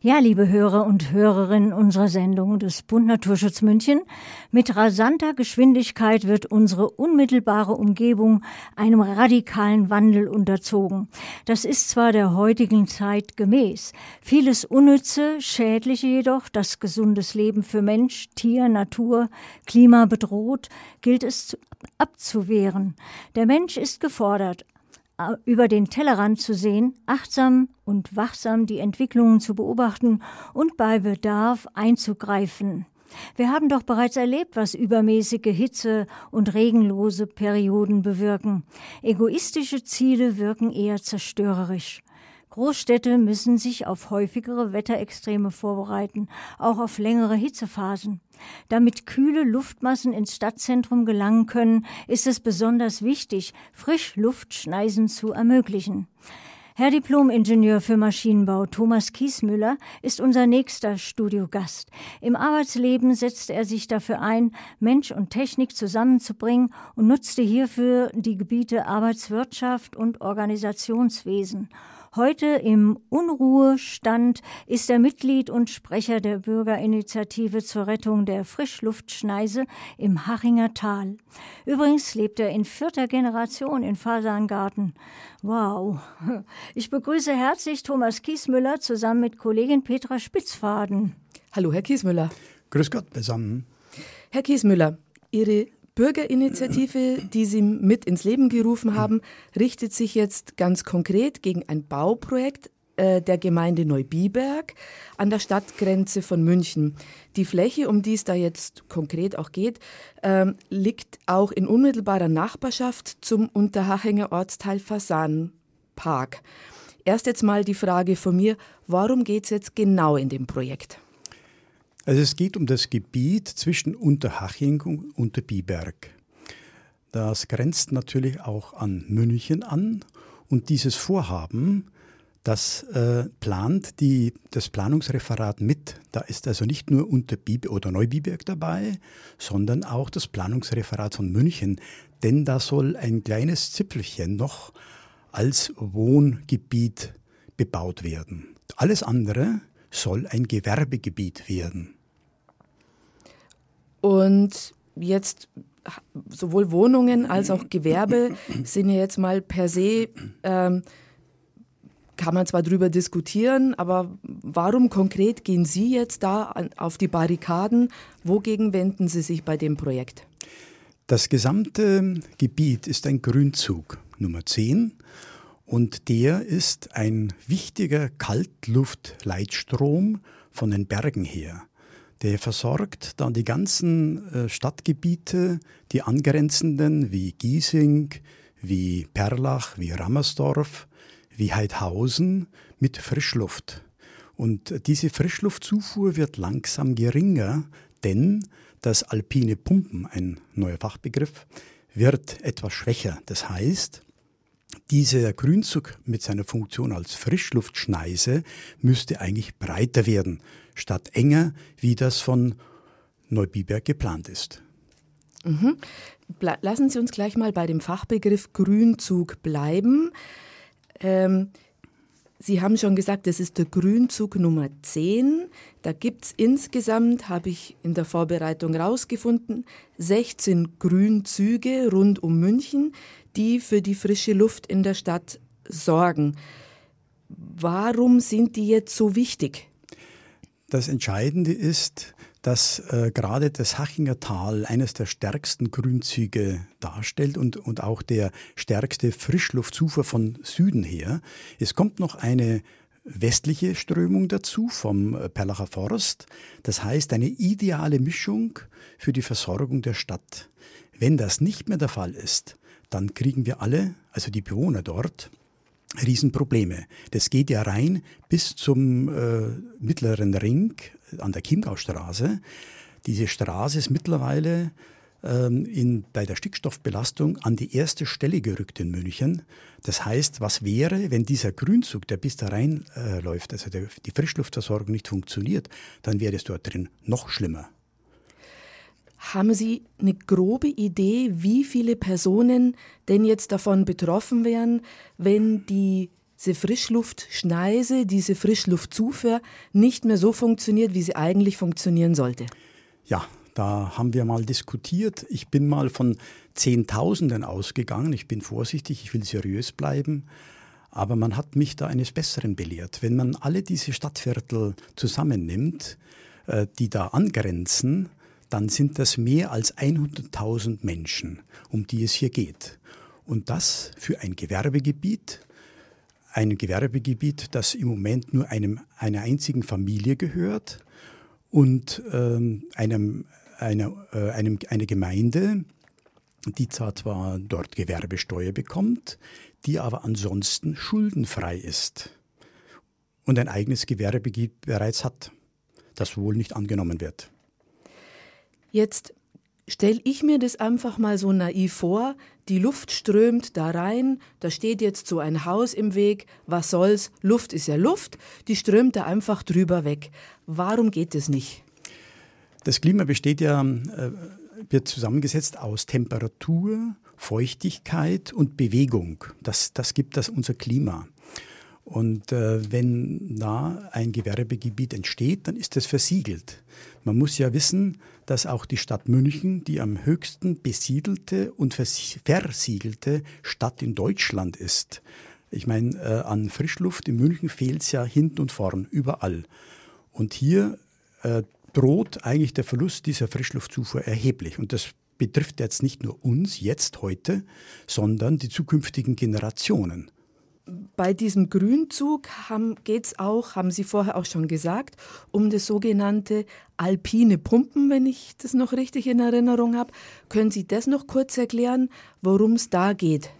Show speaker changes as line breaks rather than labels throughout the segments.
Ja, liebe Hörer und Hörerinnen unserer Sendung des Bund Naturschutz München, mit rasanter Geschwindigkeit wird unsere unmittelbare Umgebung einem radikalen Wandel unterzogen. Das ist zwar der heutigen Zeit gemäß, vieles Unnütze, Schädliche jedoch, das gesundes Leben für Mensch, Tier, Natur, Klima bedroht, gilt es abzuwehren. Der Mensch ist gefordert, über den Tellerrand zu sehen, achtsam und wachsam die Entwicklungen zu beobachten und bei Bedarf einzugreifen. Wir haben doch bereits erlebt, was übermäßige Hitze und regenlose Perioden bewirken. Egoistische Ziele wirken eher zerstörerisch. Großstädte müssen sich auf häufigere Wetterextreme vorbereiten, auch auf längere Hitzephasen. Damit kühle Luftmassen ins Stadtzentrum gelangen können, ist es besonders wichtig, Frischluftschneisen zu ermöglichen. Herr Diplom-Ingenieur für Maschinenbau Thomas Kiesmüller ist unser nächster Studiogast. Im Arbeitsleben setzte er sich dafür ein, Mensch und Technik zusammenzubringen und nutzte hierfür die Gebiete Arbeitswirtschaft und Organisationswesen. Heute im Unruhestand ist er Mitglied und Sprecher der Bürgerinitiative zur Rettung der Frischluftschneise im Hachinger Tal. Übrigens lebt er in vierter Generation in Fasangarten. Wow. Ich begrüße herzlich Thomas Kiesmüller zusammen mit Kollegin Petra Spitzfaden.
Hallo, Herr Kiesmüller.
Grüß Gott zusammen.
Herr Kiesmüller, Ihre Bürgerinitiative, die Sie mit ins Leben gerufen haben, richtet sich jetzt ganz konkret gegen ein Bauprojekt äh, der Gemeinde Neubiberg an der Stadtgrenze von München. Die Fläche, um die es da jetzt konkret auch geht, ähm, liegt auch in unmittelbarer Nachbarschaft zum Unterhachinger Ortsteil Fasanpark. Erst jetzt mal die Frage von mir, warum geht es jetzt genau in dem Projekt?
Also es geht um das Gebiet zwischen Unterhaching und Unterbiberg. Das grenzt natürlich auch an München an und dieses Vorhaben, das äh, plant die, das Planungsreferat mit. Da ist also nicht nur Unterbiberg oder Neubiberg dabei, sondern auch das Planungsreferat von München, denn da soll ein kleines Zipfelchen noch als Wohngebiet bebaut werden. Alles andere soll ein Gewerbegebiet werden.
Und jetzt sowohl Wohnungen als auch Gewerbe sind ja jetzt mal per se, ähm, kann man zwar darüber diskutieren, aber warum konkret gehen Sie jetzt da an, auf die Barrikaden? Wogegen wenden Sie sich bei dem Projekt?
Das gesamte Gebiet ist ein Grünzug Nummer 10 und der ist ein wichtiger Kaltluftleitstrom von den Bergen her. Der versorgt dann die ganzen äh, Stadtgebiete, die angrenzenden wie Giesing, wie Perlach, wie Rammersdorf, wie Heidhausen mit Frischluft. Und diese Frischluftzufuhr wird langsam geringer, denn das alpine Pumpen, ein neuer Fachbegriff, wird etwas schwächer. Das heißt, dieser Grünzug mit seiner Funktion als Frischluftschneise müsste eigentlich breiter werden statt enger, wie das von Neubiberg geplant ist.
Mhm. Lassen Sie uns gleich mal bei dem Fachbegriff Grünzug bleiben. Ähm, Sie haben schon gesagt, das ist der Grünzug Nummer 10. Da gibt es insgesamt, habe ich in der Vorbereitung rausgefunden, 16 Grünzüge rund um München, die für die frische Luft in der Stadt sorgen. Warum sind die jetzt so wichtig?
Das Entscheidende ist, dass äh, gerade das Hachinger Tal eines der stärksten Grünzüge darstellt und, und auch der stärkste Frischluftzufuhr von Süden her. Es kommt noch eine westliche Strömung dazu vom äh, Perlacher Forst. Das heißt eine ideale Mischung für die Versorgung der Stadt. Wenn das nicht mehr der Fall ist, dann kriegen wir alle, also die Bewohner dort, Riesenprobleme. Das geht ja rein bis zum äh, mittleren Ring an der Chiemgaustraße. Diese Straße ist mittlerweile ähm, in, bei der Stickstoffbelastung an die erste Stelle gerückt in München. Das heißt, was wäre, wenn dieser Grünzug, der bis da rein äh, läuft, also der, die Frischluftversorgung nicht funktioniert, dann wäre es dort drin noch schlimmer.
Haben Sie eine grobe Idee, wie viele Personen denn jetzt davon betroffen wären, wenn die diese Frischluftschneise, diese Frischluftzufuhr nicht mehr so funktioniert, wie sie eigentlich funktionieren sollte.
Ja, da haben wir mal diskutiert. Ich bin mal von Zehntausenden ausgegangen. Ich bin vorsichtig, ich will seriös bleiben. Aber man hat mich da eines Besseren belehrt. Wenn man alle diese Stadtviertel zusammennimmt, äh, die da angrenzen, dann sind das mehr als 100.000 Menschen, um die es hier geht. Und das für ein Gewerbegebiet, ein Gewerbegebiet, das im Moment nur einem, einer einzigen Familie gehört und ähm, einem, einer, äh, einem, eine Gemeinde, die zwar, zwar dort Gewerbesteuer bekommt, die aber ansonsten schuldenfrei ist und ein eigenes Gewerbegebiet bereits hat, das wohl nicht angenommen wird.
Jetzt stelle ich mir das einfach mal so naiv vor, die Luft strömt da rein, da steht jetzt so ein Haus im Weg, was soll's, Luft ist ja Luft, die strömt da einfach drüber weg. Warum geht es nicht?
Das Klima besteht ja, äh, wird zusammengesetzt aus Temperatur, Feuchtigkeit und Bewegung. Das, das gibt das unser Klima. Und äh, wenn da ein Gewerbegebiet entsteht, dann ist das versiegelt. Man muss ja wissen, dass auch die Stadt München die am höchsten besiedelte und versiegelte Stadt in Deutschland ist. Ich meine, äh, an Frischluft in München fehlt es ja hinten und vorn, überall. Und hier äh, droht eigentlich der Verlust dieser Frischluftzufuhr erheblich. Und das betrifft jetzt nicht nur uns jetzt heute, sondern die zukünftigen Generationen
bei diesem Grünzug geht es auch, haben Sie vorher auch schon gesagt, um das sogenannte alpine Pumpen, wenn ich das noch richtig in Erinnerung habe. Können Sie das noch kurz erklären, worum es da geht?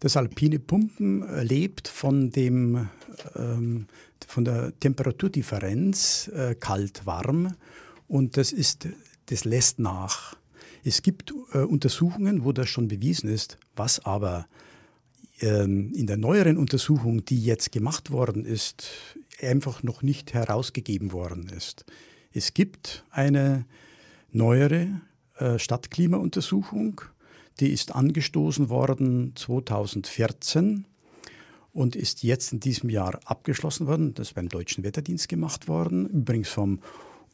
Das alpine Pumpen lebt von, dem, ähm, von der Temperaturdifferenz äh, kalt-warm und das, ist, das lässt nach. Es gibt äh, Untersuchungen, wo das schon bewiesen ist, was aber in der neueren Untersuchung, die jetzt gemacht worden ist, einfach noch nicht herausgegeben worden ist. Es gibt eine neuere äh, Stadtklimauntersuchung, die ist angestoßen worden 2014 und ist jetzt in diesem Jahr abgeschlossen worden. Das ist beim Deutschen Wetterdienst gemacht worden, übrigens vom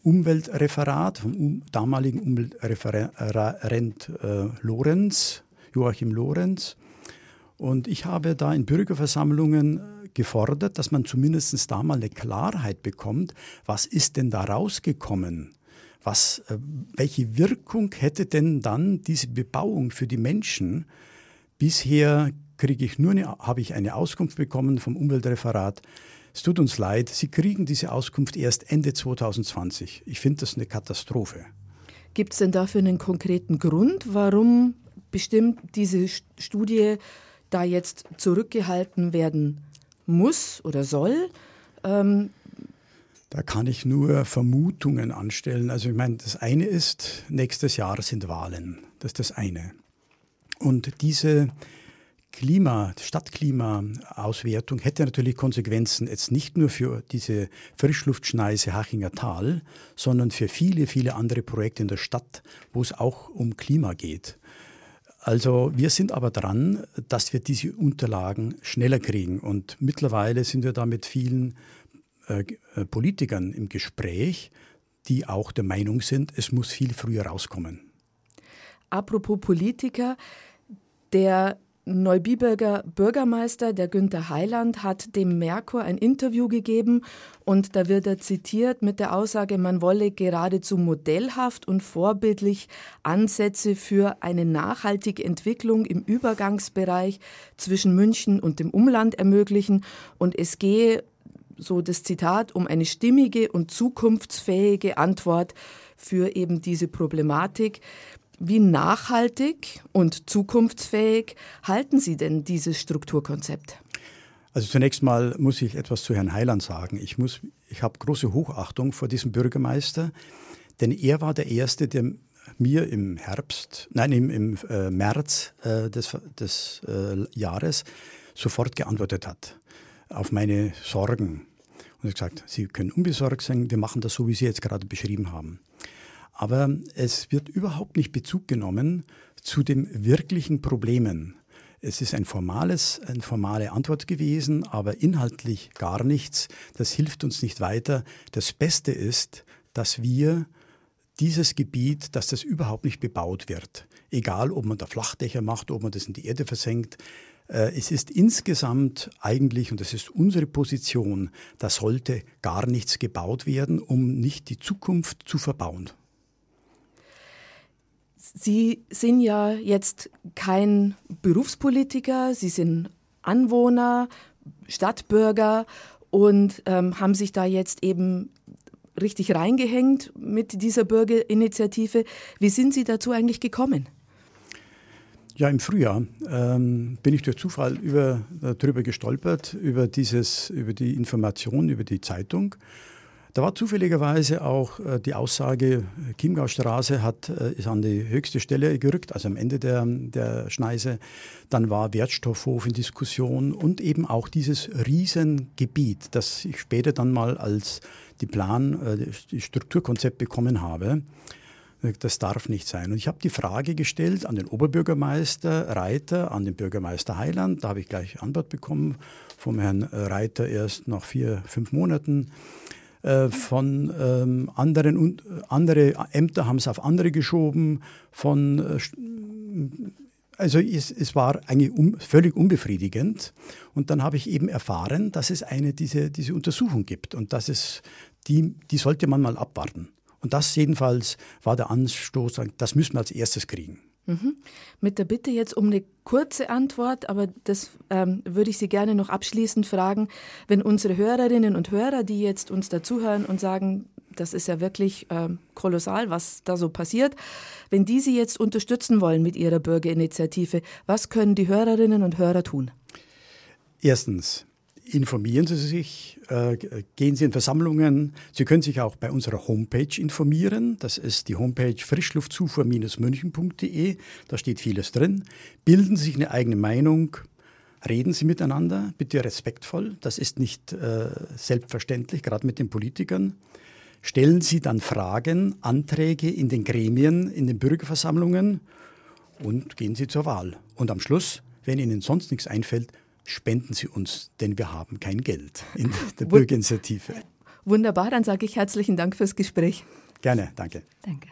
Umweltreferat, vom damaligen Umweltreferent äh, Lorenz, Joachim Lorenz. Und ich habe da in Bürgerversammlungen äh, gefordert, dass man zumindest da mal eine Klarheit bekommt, was ist denn da rausgekommen? Was, äh, welche Wirkung hätte denn dann diese Bebauung für die Menschen? Bisher kriege ich nur eine, habe ich eine Auskunft bekommen vom Umweltreferat. Es tut uns leid, Sie kriegen diese Auskunft erst Ende 2020. Ich finde das eine Katastrophe.
Gibt es denn dafür einen konkreten Grund, warum bestimmt diese Studie da jetzt zurückgehalten werden muss oder soll. Ähm
da kann ich nur Vermutungen anstellen. Also ich meine, das eine ist, nächstes Jahr sind Wahlen. Das ist das eine. Und diese Klima, Stadtklimaauswertung hätte natürlich Konsequenzen jetzt nicht nur für diese Frischluftschneise Hachinger Tal, sondern für viele, viele andere Projekte in der Stadt, wo es auch um Klima geht. Also wir sind aber dran, dass wir diese Unterlagen schneller kriegen. Und mittlerweile sind wir da mit vielen äh, äh, Politikern im Gespräch, die auch der Meinung sind, es muss viel früher rauskommen.
Apropos Politiker, der Neubiberger Bürgermeister, der Günther Heiland, hat dem Merkur ein Interview gegeben und da wird er zitiert mit der Aussage, man wolle geradezu modellhaft und vorbildlich Ansätze für eine nachhaltige Entwicklung im Übergangsbereich zwischen München und dem Umland ermöglichen und es gehe, so das Zitat, um eine stimmige und zukunftsfähige Antwort für eben diese Problematik. Wie nachhaltig und zukunftsfähig halten Sie denn dieses Strukturkonzept?
Also zunächst mal muss ich etwas zu Herrn Heiland sagen. Ich, muss, ich habe große Hochachtung vor diesem Bürgermeister, denn er war der Erste, der mir im Herbst, nein, im, im äh, März äh, des, des äh, Jahres sofort geantwortet hat auf meine Sorgen. Und hat gesagt, Sie können unbesorgt sein, wir machen das so, wie Sie jetzt gerade beschrieben haben. Aber es wird überhaupt nicht Bezug genommen zu den wirklichen Problemen. Es ist ein formales, eine formale Antwort gewesen, aber inhaltlich gar nichts. Das hilft uns nicht weiter. Das Beste ist, dass wir dieses Gebiet, dass das überhaupt nicht bebaut wird. Egal, ob man da Flachdächer macht, ob man das in die Erde versenkt. Äh, es ist insgesamt eigentlich, und das ist unsere Position, da sollte gar nichts gebaut werden, um nicht die Zukunft zu verbauen.
Sie sind ja jetzt kein Berufspolitiker, Sie sind Anwohner, Stadtbürger und ähm, haben sich da jetzt eben richtig reingehängt mit dieser Bürgerinitiative. Wie sind Sie dazu eigentlich gekommen?
Ja, im Frühjahr ähm, bin ich durch Zufall über, darüber gestolpert, über, dieses, über die Information, über die Zeitung da war zufälligerweise auch äh, die Aussage, Chiemgaustraße hat, äh, ist an die höchste Stelle gerückt, also am Ende der, der Schneise. Dann war Wertstoffhof in Diskussion und eben auch dieses Riesengebiet, das ich später dann mal als die Plan, äh, die Strukturkonzept bekommen habe. Das darf nicht sein. Und ich habe die Frage gestellt an den Oberbürgermeister Reiter, an den Bürgermeister Heiland. Da habe ich gleich Antwort bekommen vom Herrn Reiter erst nach vier, fünf Monaten. Äh, von ähm, anderen und andere Ämter haben es auf andere geschoben. Von äh, also es, es, war eigentlich um, völlig unbefriedigend. Und dann habe ich eben erfahren, dass es eine diese, diese Untersuchung gibt und dass es die, die sollte man mal abwarten. Und das jedenfalls war der Anstoß, das müssen wir als erstes kriegen.
Mhm. Mit der Bitte jetzt um eine kurze Antwort, aber das ähm, würde ich Sie gerne noch abschließend fragen. Wenn unsere Hörerinnen und Hörer, die jetzt uns dazuhören und sagen, das ist ja wirklich ähm, kolossal, was da so passiert, wenn die Sie jetzt unterstützen wollen mit Ihrer Bürgerinitiative, was können die Hörerinnen und Hörer tun?
Erstens, informieren Sie sich, äh, gehen Sie in Versammlungen. Sie können sich auch bei unserer Homepage informieren. Das ist die Homepage frischluftzufuhr-münchen.de. Da steht vieles drin. Bilden Sie sich eine eigene Meinung. Reden Sie miteinander, bitte respektvoll. Das ist nicht äh, selbstverständlich, gerade mit den Politikern. Stellen Sie dann Fragen, Anträge in den Gremien, in den Bürgerversammlungen und gehen Sie zur Wahl. Und am Schluss, wenn Ihnen sonst nichts einfällt, spenden Sie uns, denn wir haben kein Geld in der Bürgerinitiative.
Wunderbar, dann sage ich herzlichen Dank fürs Gespräch.
Gerne, danke.
Danke.